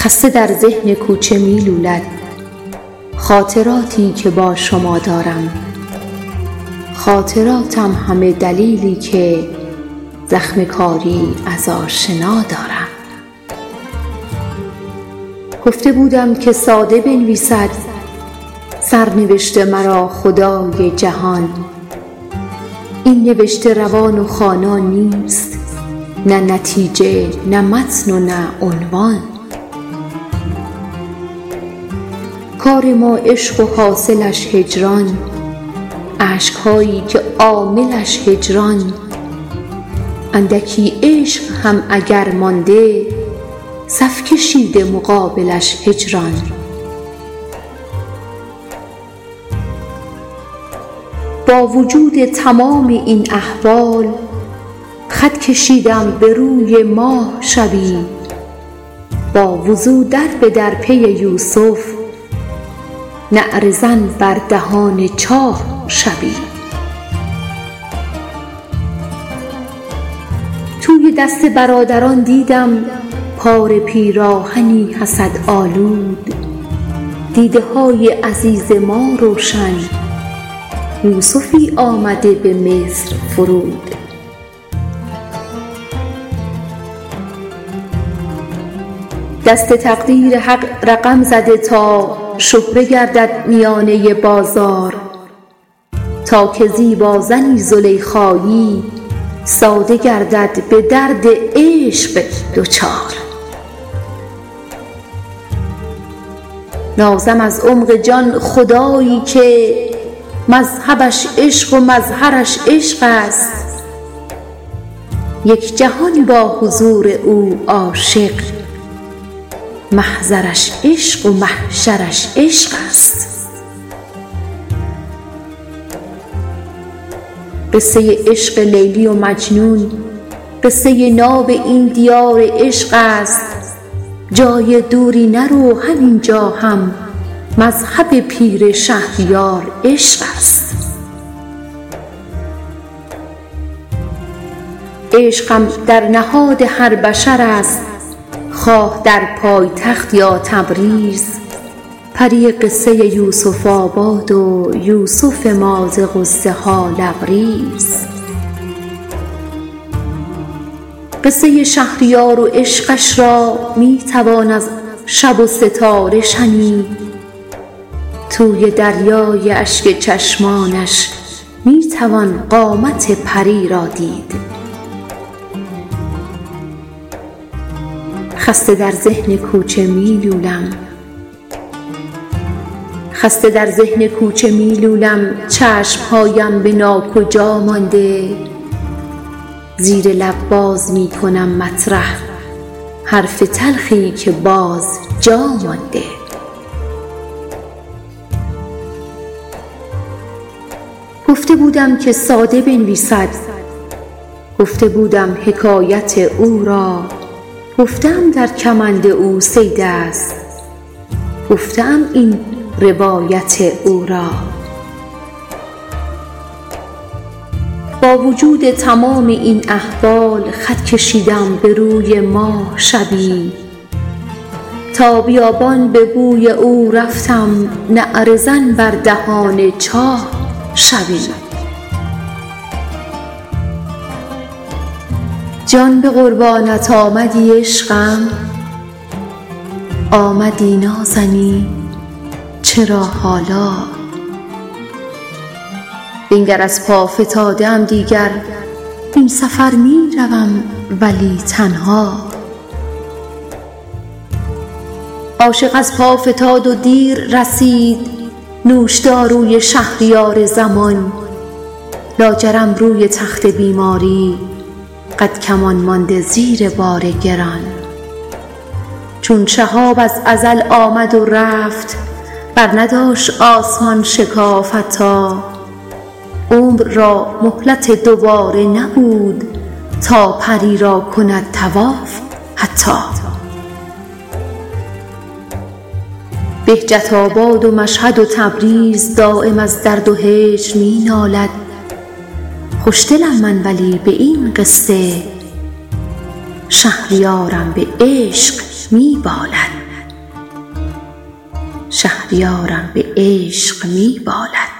خسته در ذهن کوچه می لولد. خاطراتی که با شما دارم. خاطراتم همه دلیلی که زخم کاری از آشنا دارم. گفته بودم که ساده بنویسد سرنوشت مرا خدای جهان. این نوشته روان و خوانا نیست نه نتیجه نه متن و نه عنوان. کار ما عشق و حاصلش هجران اشک هایی که عاملش هجران. اندکی عشق هم اگر مانده صف کشیده مقابلش هجران. با وجود تمام این احوال خط کشیدم به روی ماه شبی. با وضو در به در پی یوسف نعره زن بر دهان چاه شبی. توی دست برادران دیدم پاره پیراهنی حسد آلود. دیده های عزیز ما روشن یوسفی آمده به مصر فرود. دست تقدیر حق رقم زده تا شهره گردد میانه بازار. تا که زیبا زنی زلیخایی ساده گردد به درد عشق دچار نازم از عمق جان خدایی که مذهبش عشق و مظهرش عشق است. یک جهان با حضور او عاشق. محضرش عشق و محشرش عشق است. قصه عشق لیلی و مجنون قصه ناب این دیار عشق است. جای دوری نرو همین جا هم مذهب پیر شهریار عشق است. عشقم در نهاد هر بشر است. خواه در پایتخت یا تبریز؟ پری قصه یوسف آباد و یوسف ما ز غصه ها لبریز. قصه شهریار و عشقش را می توان از شب و ستاره شنید. توی دریای اشک چشمانش می توان قامت پری را دید. خسته در ذهن کوچه می لولم. چشم هایم به ناکجا مانده. زیر لب باز می کنم مطرح. حرف تلخی که باز جا مانده. گفته بودم که ساده بنویسد. گفته بودم حکایت او را گفته ام در کمند او صید است. گفته ام این روایت او را. با وجود تمام این احوال خط کشیدم به روی ماه شبی. تا بیابان به بوی او رفتم نعره زن بر دهان چاه شبی. جان به قربانت آمدی عشقم. آمدی نازنین چرا حالا؟ بنگر از پا فتاده ام دیگر این سفر می روم ولی تنها. عاشق از پا فتاد و دیر رسید نوشداروی شهریار زمان. لاجرم روی تخت بیماری قد کمان مانده زیر بار گران. چون شهاب از ازل آمد و رفت برنداشت آسمان شکاف حتی عمر را مهلت دوباره نبود تا پری را کند طواف حتی. بهجت آباد و مشهد و تبریز دایم از درد و هجر می نالد. خوشدلم من ولی به این قصه شهریارم به عشق می بالد شهریارم به عشق می بالد